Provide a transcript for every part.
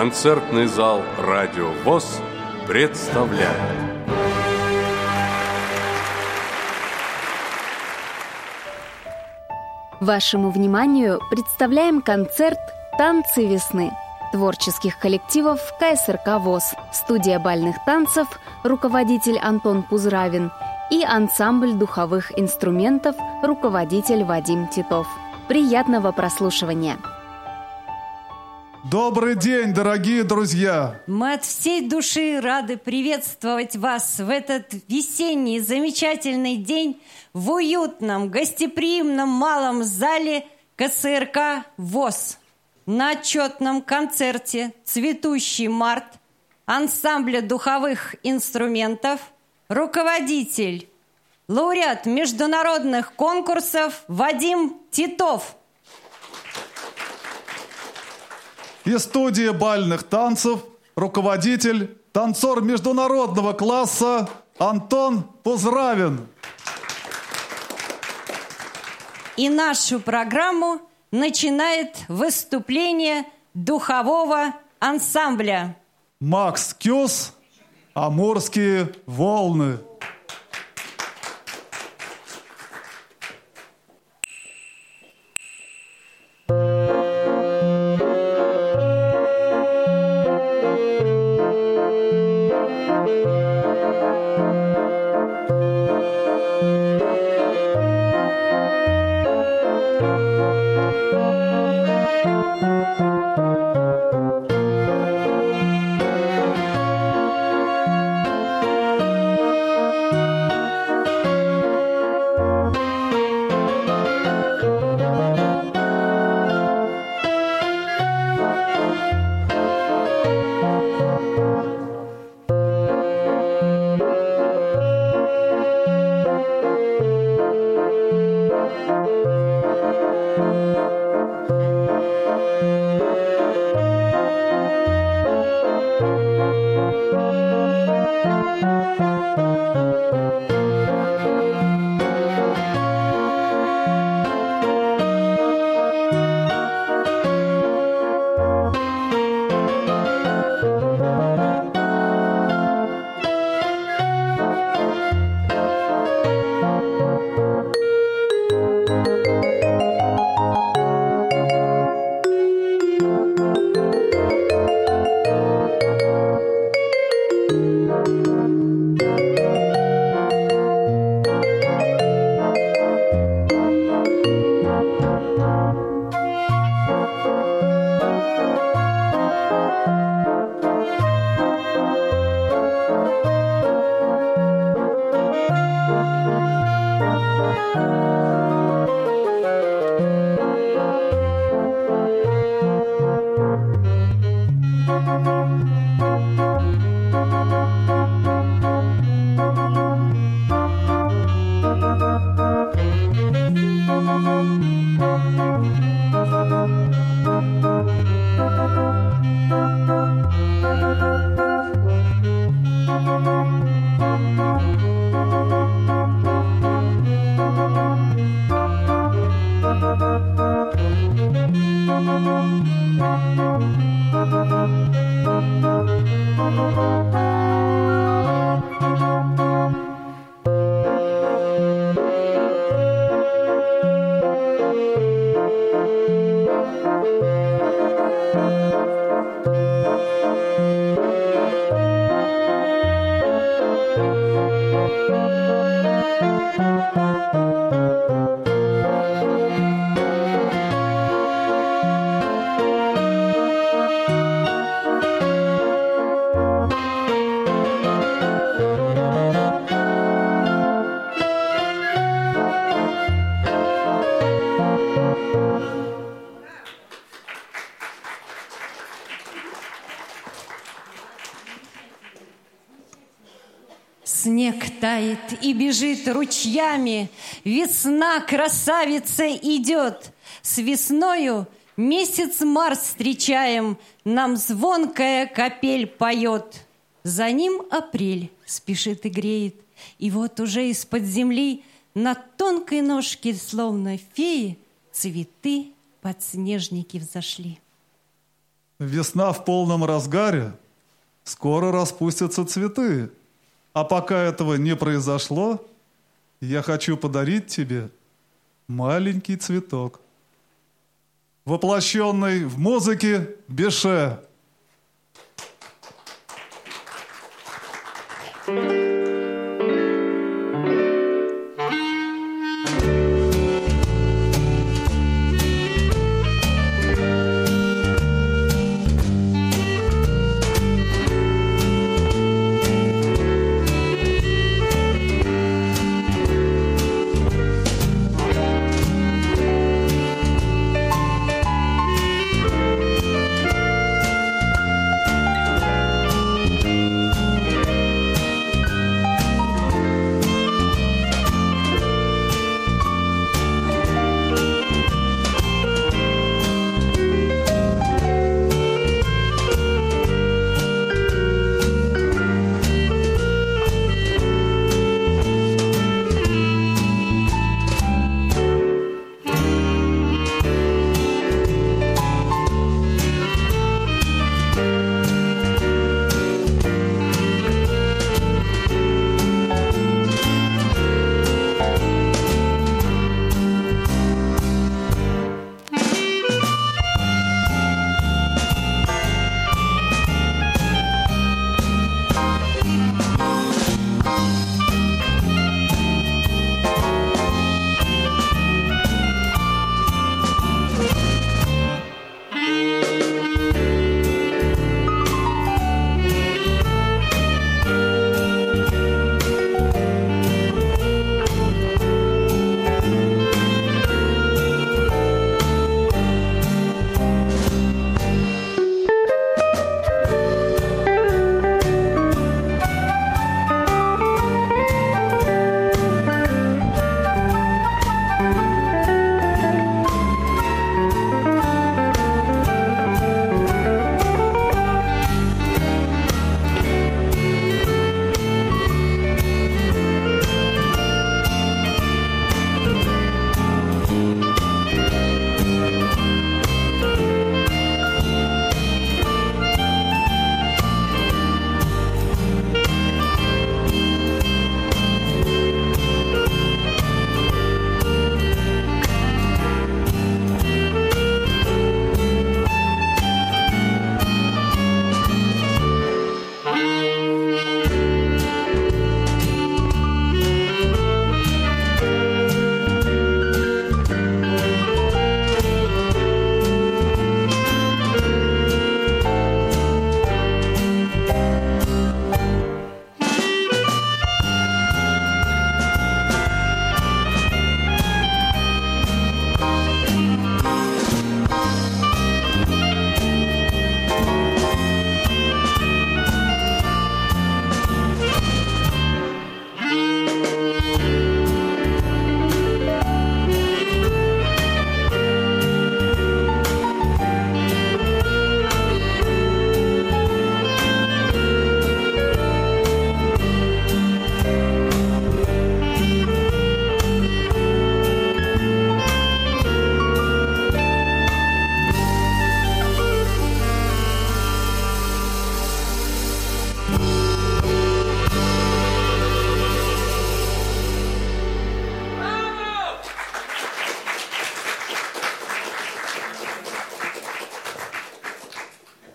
Концертный зал «Радио ВОЗ» представляет. Вашему вниманию представляем концерт «Танцы весны» творческих коллективов КСРК ВОЗ, студия бальных танцев, руководитель Антон Пузравин и ансамбль духовых инструментов, руководитель Вадим Титов. Приятного прослушивания! Добрый день, дорогие друзья! Мы от всей души рады приветствовать вас в этот весенний замечательный день в уютном, гостеприимном малом зале КСРК ВОЗ. На отчетном концерте «Цветущий март» ансамбля духовых инструментов руководитель, лауреат международных конкурсов Вадим Титов – и студия бальных танцев, руководитель, танцор международного класса Антон Пузравин. И нашу программу начинает выступление духового ансамбля. Макс Кюс, Амурские волны. Música тает и бежит ручьями. Весна, красавица, идет. С весною месяц Марс встречаем, Нам звонкая капель поет. За ним апрель спешит и греет, И вот уже из-под земли На тонкой ножке, словно феи, Цветы подснежники взошли. Весна в полном разгаре. Скоро распустятся цветы. А пока этого не произошло, я хочу подарить тебе маленький цветок, воплощенный в музыке Беше.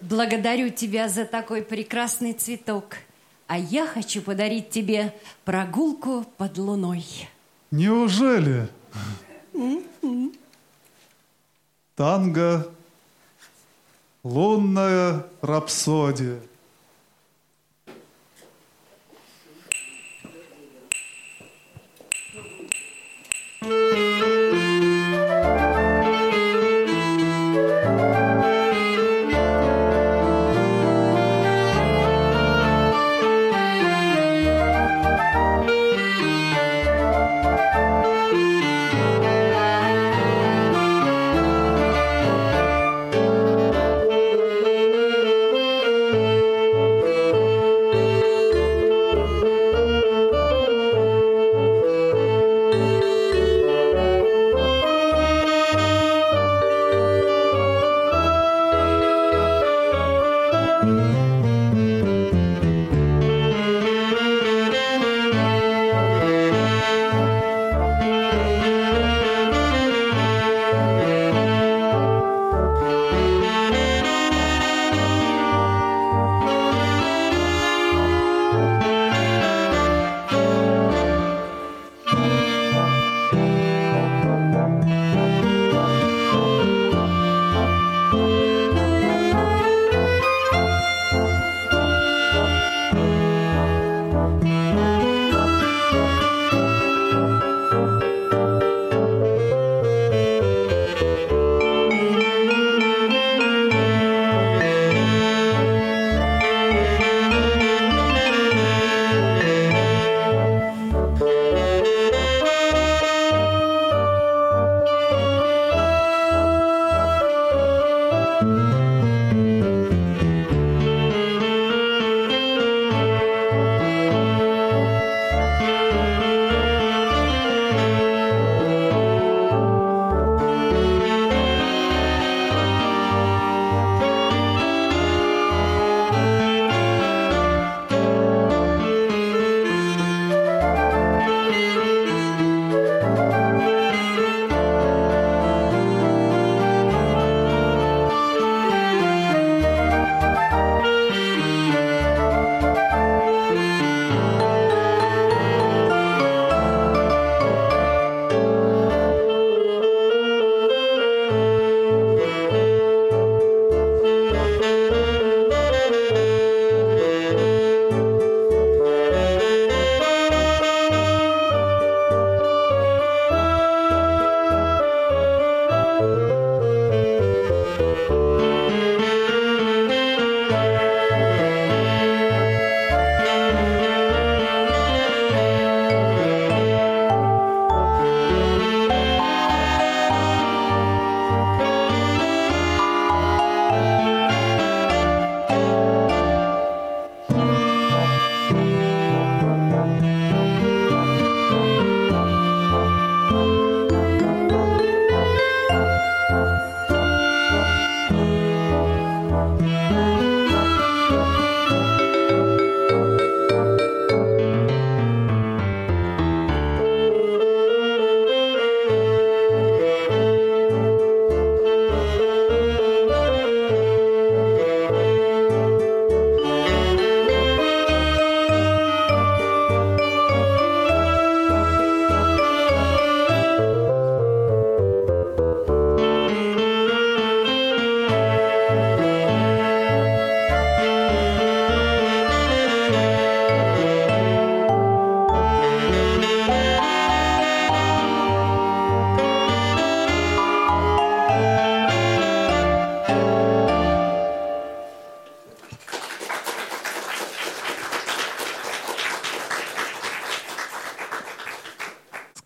Благодарю тебя за такой прекрасный цветок. А я хочу подарить тебе прогулку под луной. Неужели? Танго, лунная рапсодия.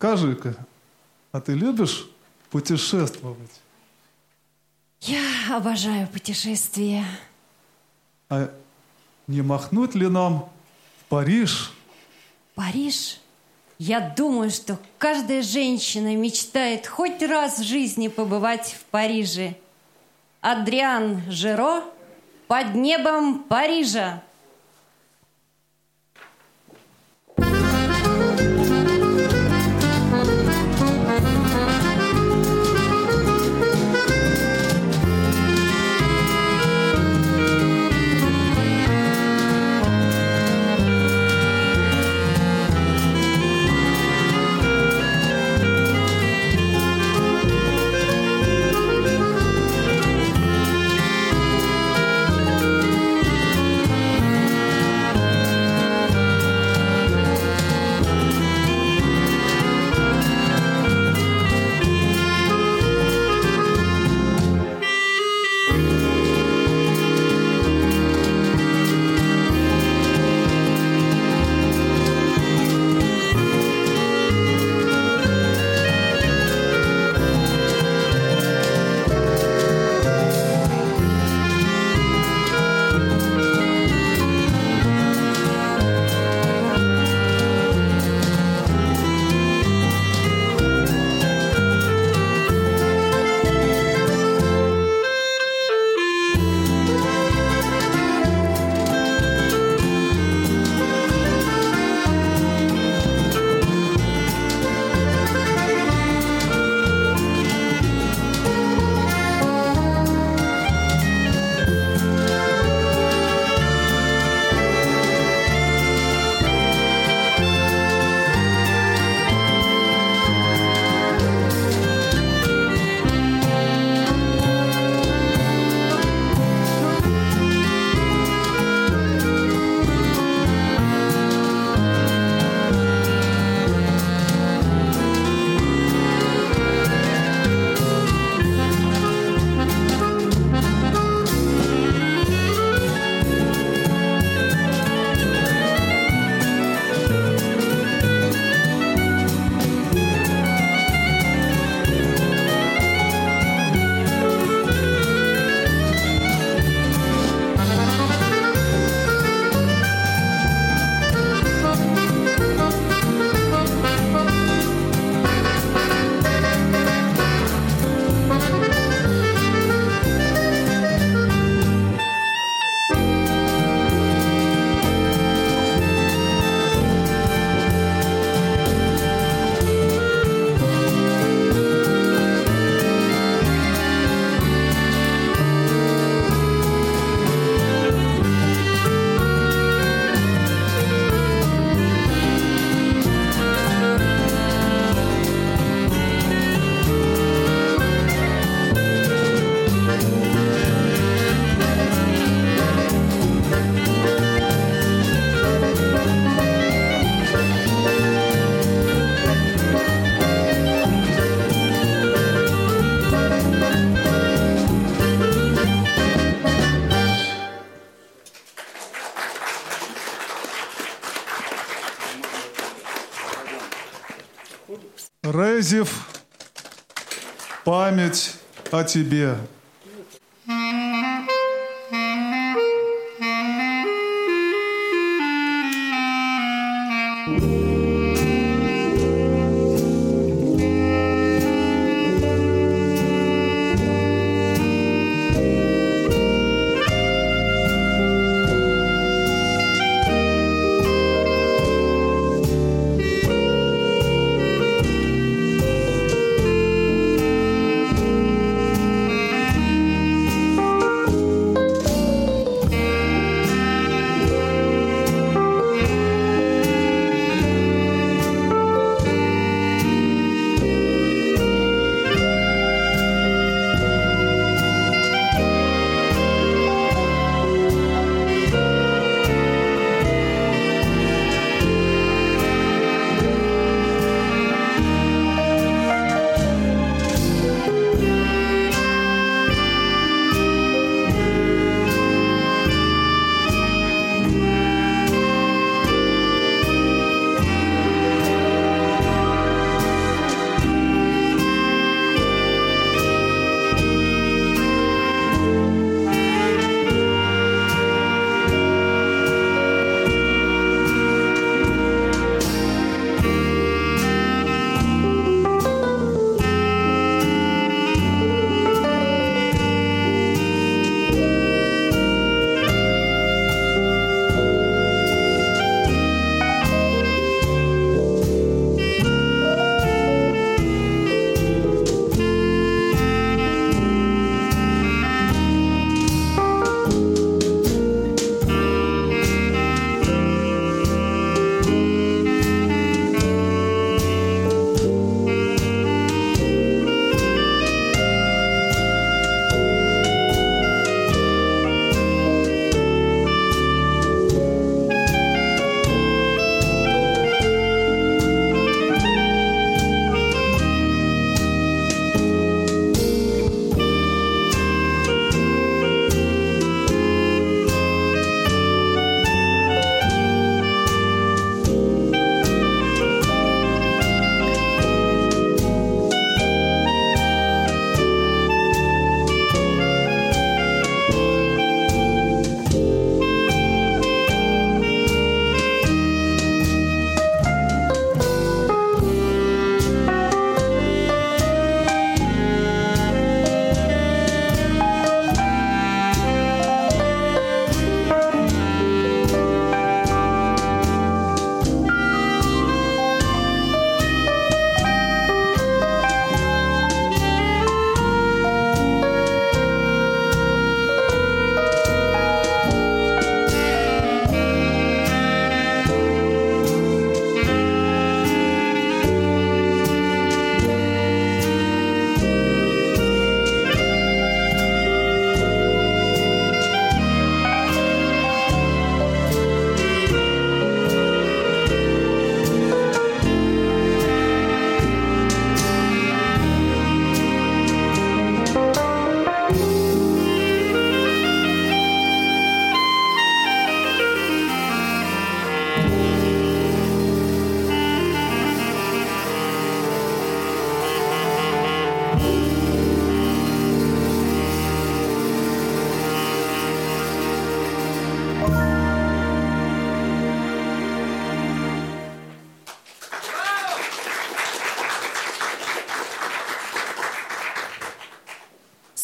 Скажи-ка, а ты любишь путешествовать? Я обожаю путешествия. А не махнуть ли нам в Париж? Париж? Я думаю, что каждая женщина мечтает хоть раз в жизни побывать в Париже. Адриан Жеро «Под небом Парижа». Резев, память о тебе.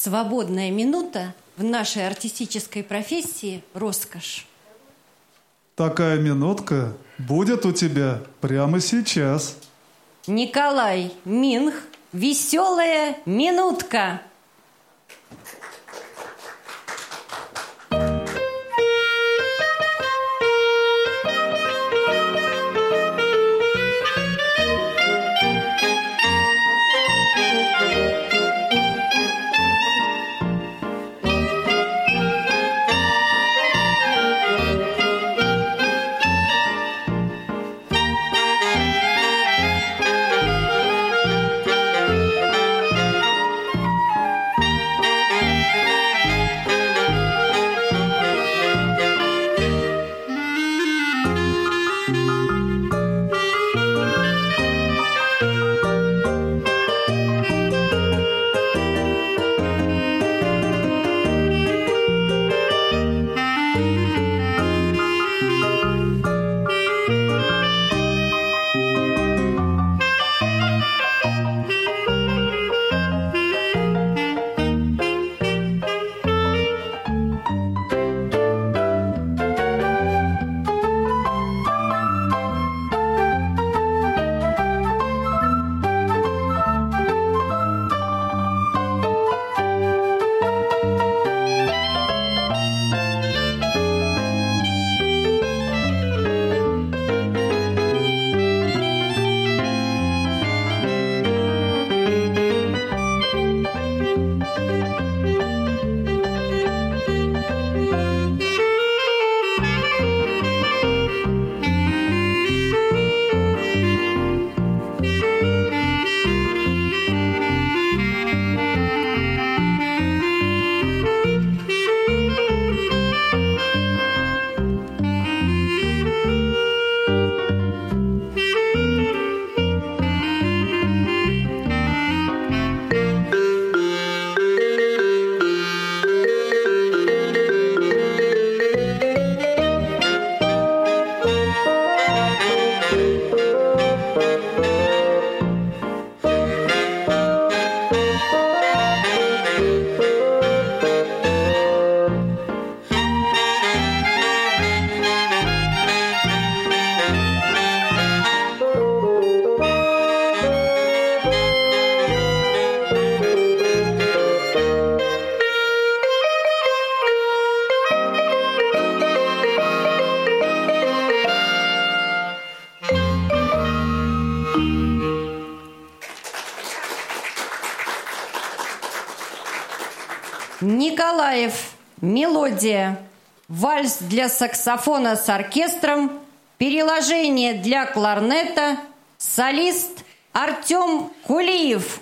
Свободная минута в нашей артистической профессии – роскошь. Такая минутка будет у тебя прямо сейчас. Николай Минх, веселая минутка. Николаев. Мелодия. Вальс для саксофона с оркестром. Переложение для кларнета. Солист Артем Кулиев.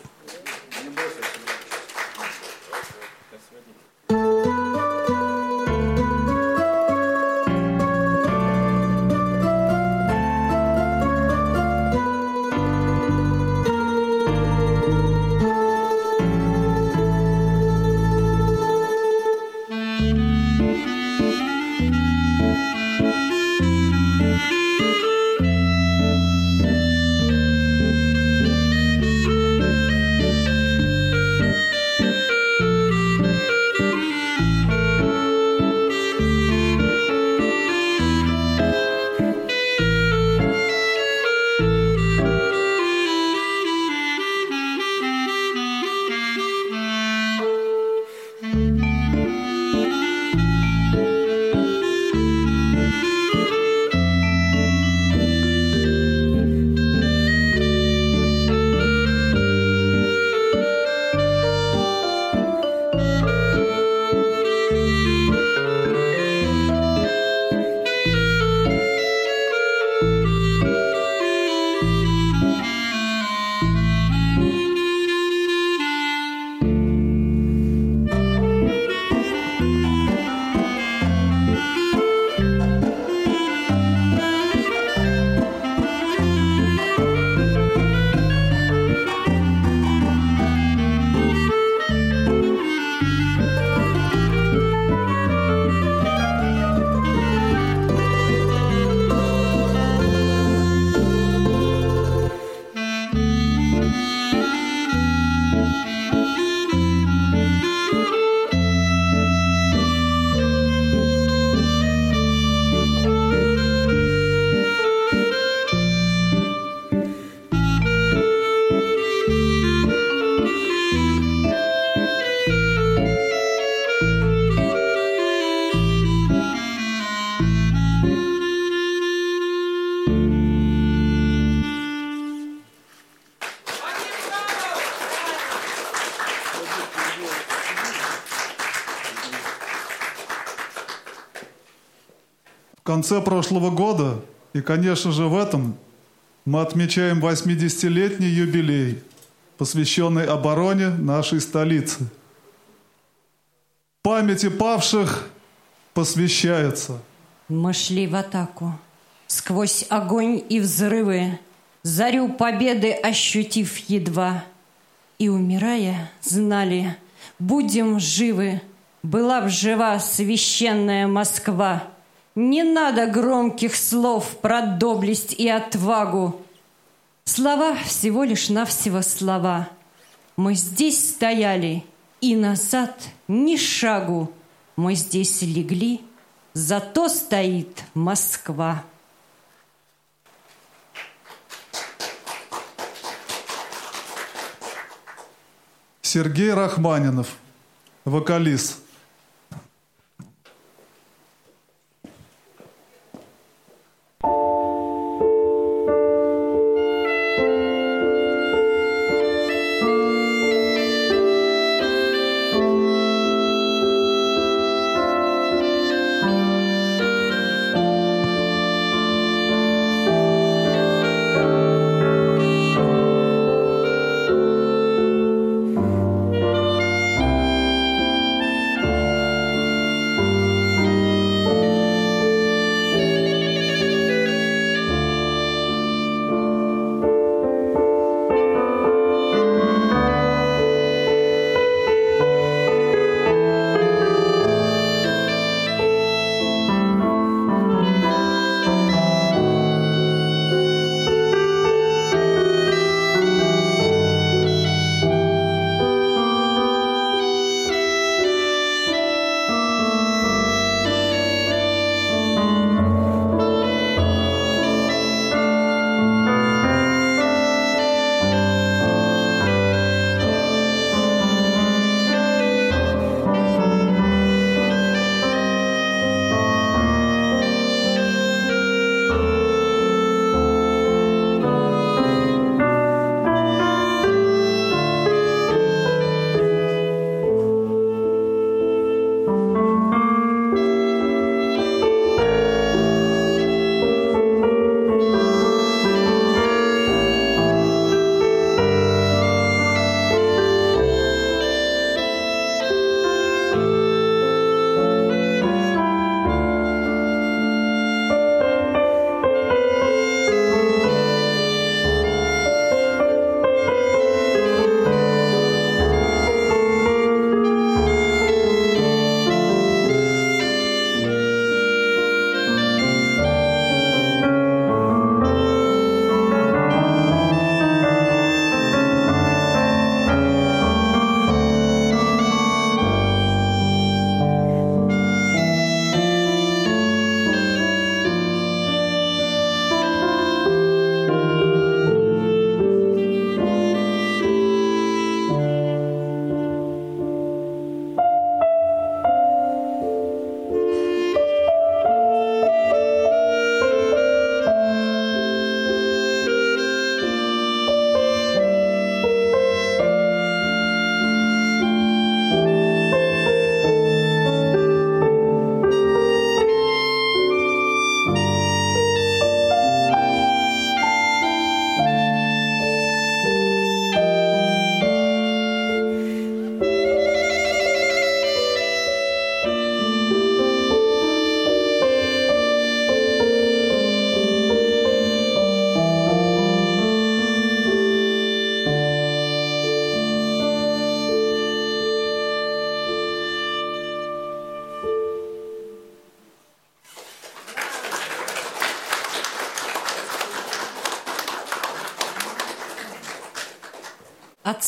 Конце прошлого года, и, конечно же, в этом, мы отмечаем 80-летний юбилей, посвященный обороне нашей столицы. Памяти павших посвящается. Мы шли в атаку. Сквозь огонь и взрывы, Зарю победы ощутив едва. И, умирая, знали, будем живы. Была б жива священная Москва. Не надо громких слов про доблесть и отвагу. Слова всего лишь навсего слова. Мы здесь стояли, и назад ни шагу. Мы здесь легли, зато стоит Москва. Сергей Рахманинов, вокалист.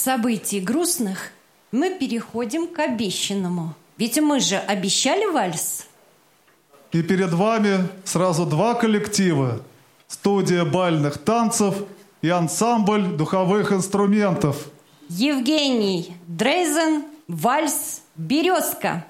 Событий грустных мы переходим к обещанному. Ведь мы же обещали вальс. И перед вами сразу два коллектива. Студия бальных танцев и ансамбль духовых инструментов. Евгений Дрейзен, вальс «Березка».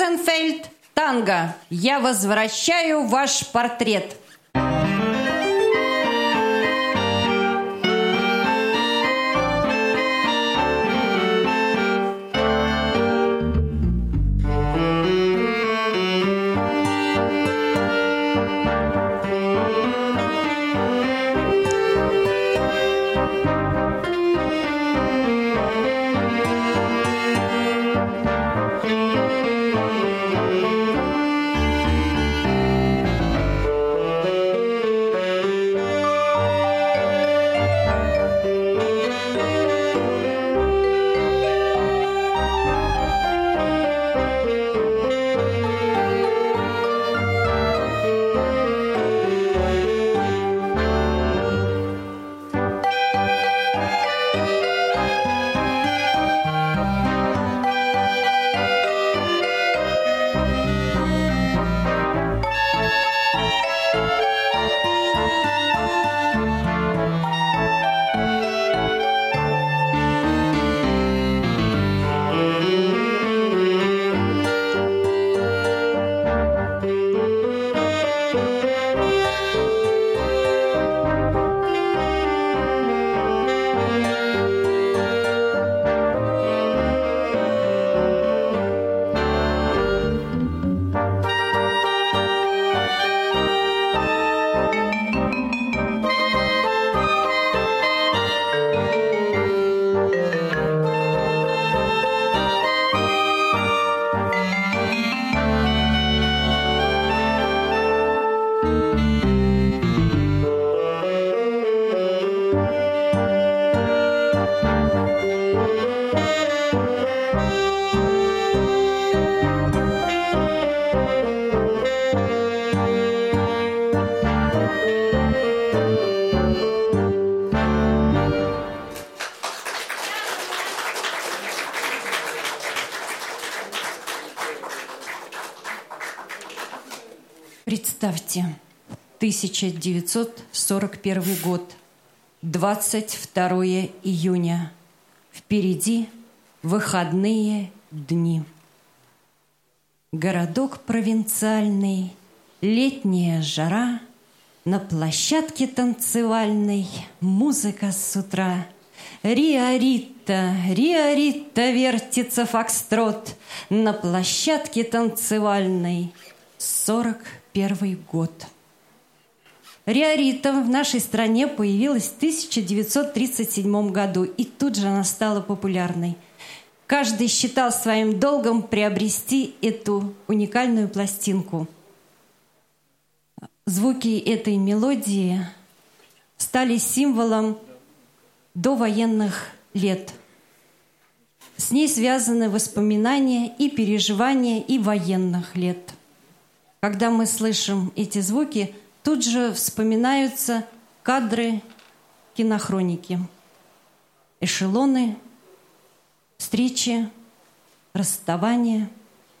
Розенфельд танго «Я возвращаю ваш портрет». 1941 год, 22 июня. Впереди выходные дни. Городок провинциальный, летняя жара, на площадке танцевальной музыка с утра. Риорита, Риорита вертится фокстрот на площадке танцевальной. Сорок первый год. Риорита в нашей стране появилась в 1937 году, и тут же она стала популярной. Каждый считал своим долгом приобрести эту уникальную пластинку. Звуки этой мелодии стали символом довоенных лет. С ней связаны воспоминания и переживания и военных лет – когда мы слышим эти звуки, тут же вспоминаются кадры кинохроники. Эшелоны, встречи, расставания,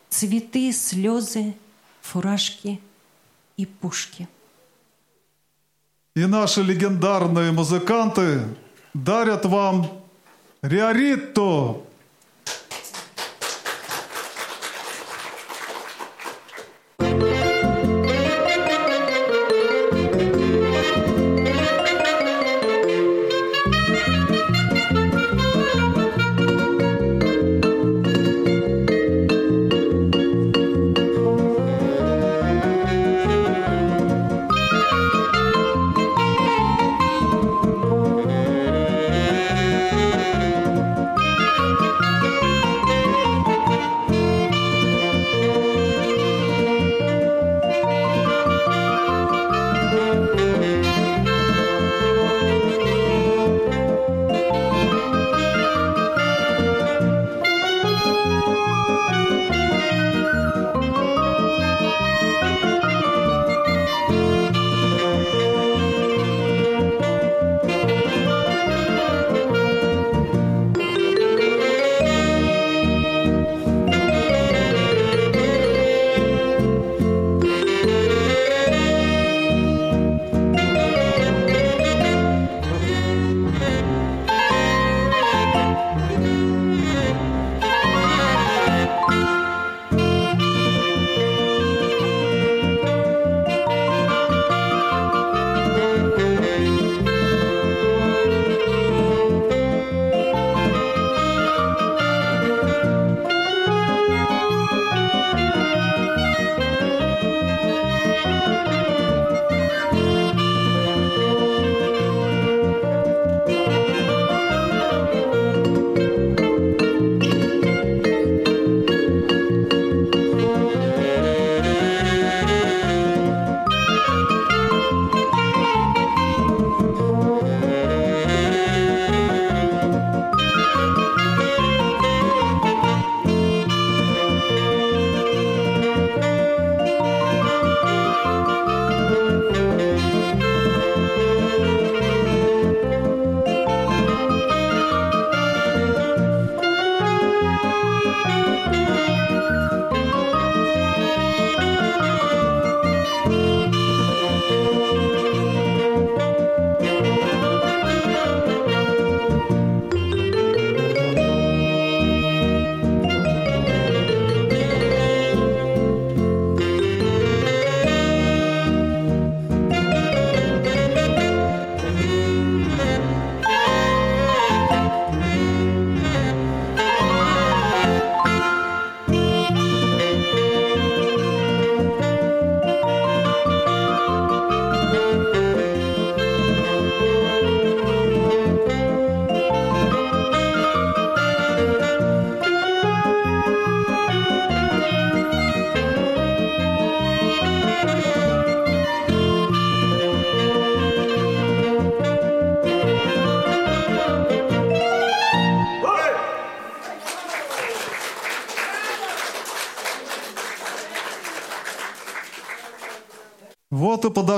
цветы, слезы, фуражки и пушки. И наши легендарные музыканты дарят вам Риоритто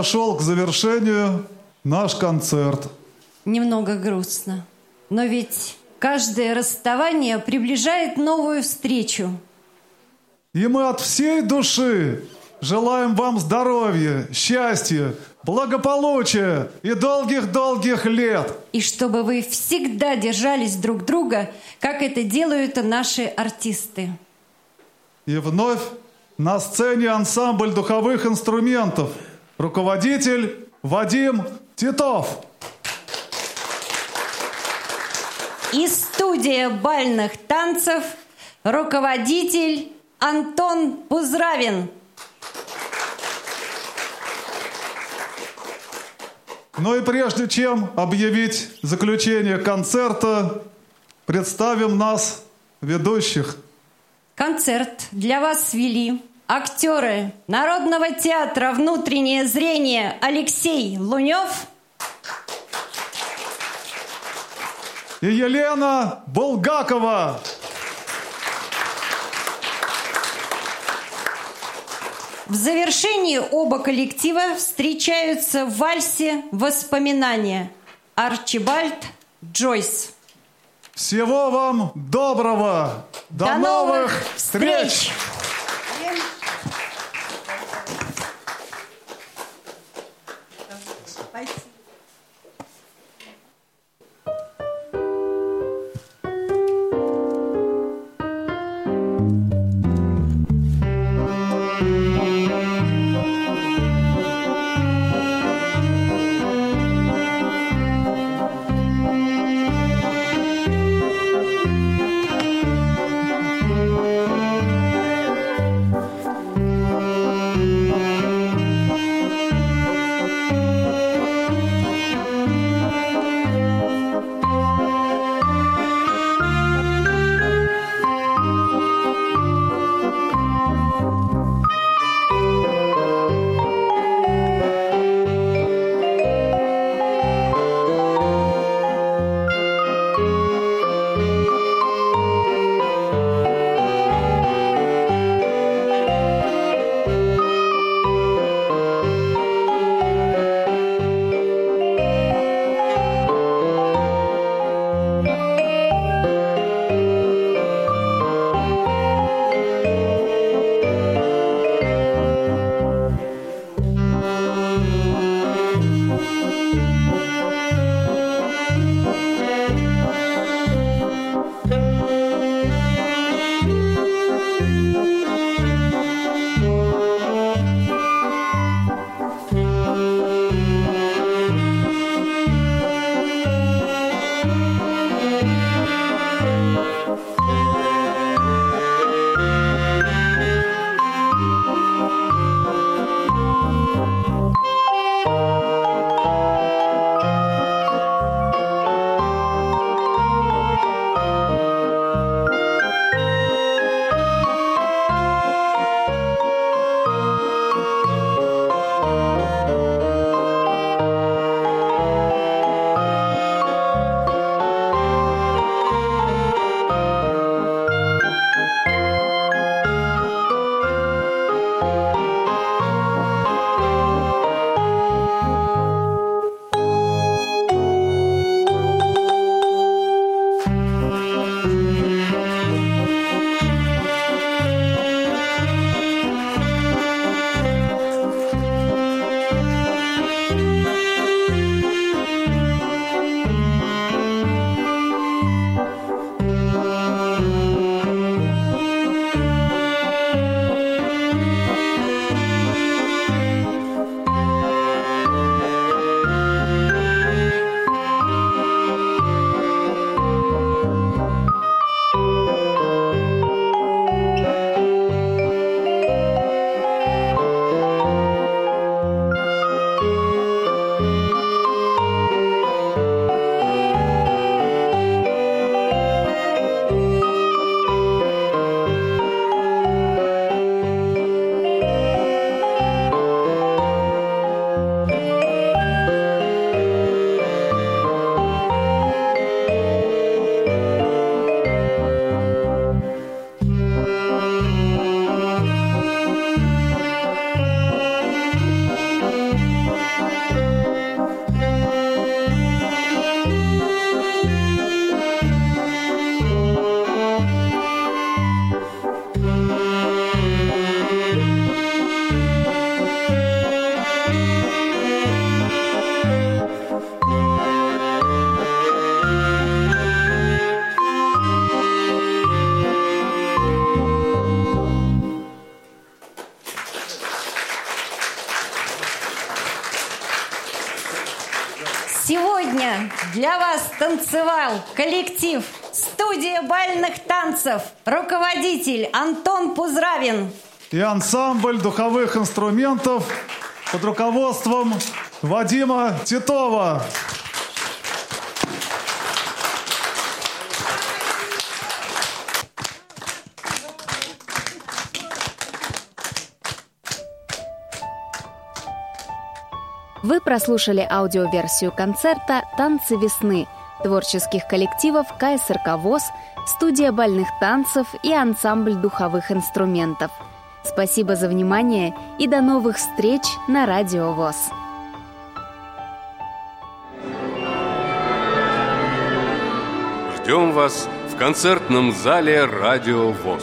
подошел к завершению наш концерт. Немного грустно. Но ведь каждое расставание приближает новую встречу. И мы от всей души желаем вам здоровья, счастья, благополучия и долгих-долгих лет. И чтобы вы всегда держались друг друга, как это делают наши артисты. И вновь на сцене ансамбль духовых инструментов. Руководитель Вадим Титов. И студия бальных танцев, руководитель Антон Пузравин. Ну и прежде чем объявить заключение концерта, представим нас, ведущих. Концерт для вас вели актеры Народного театра «Внутреннее зрение» Алексей Лунев и Елена Булгакова. В завершении оба коллектива встречаются в вальсе «Воспоминания» Арчибальд Джойс. Всего вам доброго! До, До новых встреч! встреч! Танцевал коллектив студия бальных танцев, руководитель Антон Пузравин. И ансамбль духовых инструментов под руководством Вадима Титова. Вы прослушали аудиоверсию концерта «Танцы весны» творческих коллективов КСРК ВОЗ, студия бальных танцев и ансамбль духовых инструментов. Спасибо за внимание и до новых встреч на Радио ВОЗ. Ждем вас в концертном зале «Радио ВОЗ».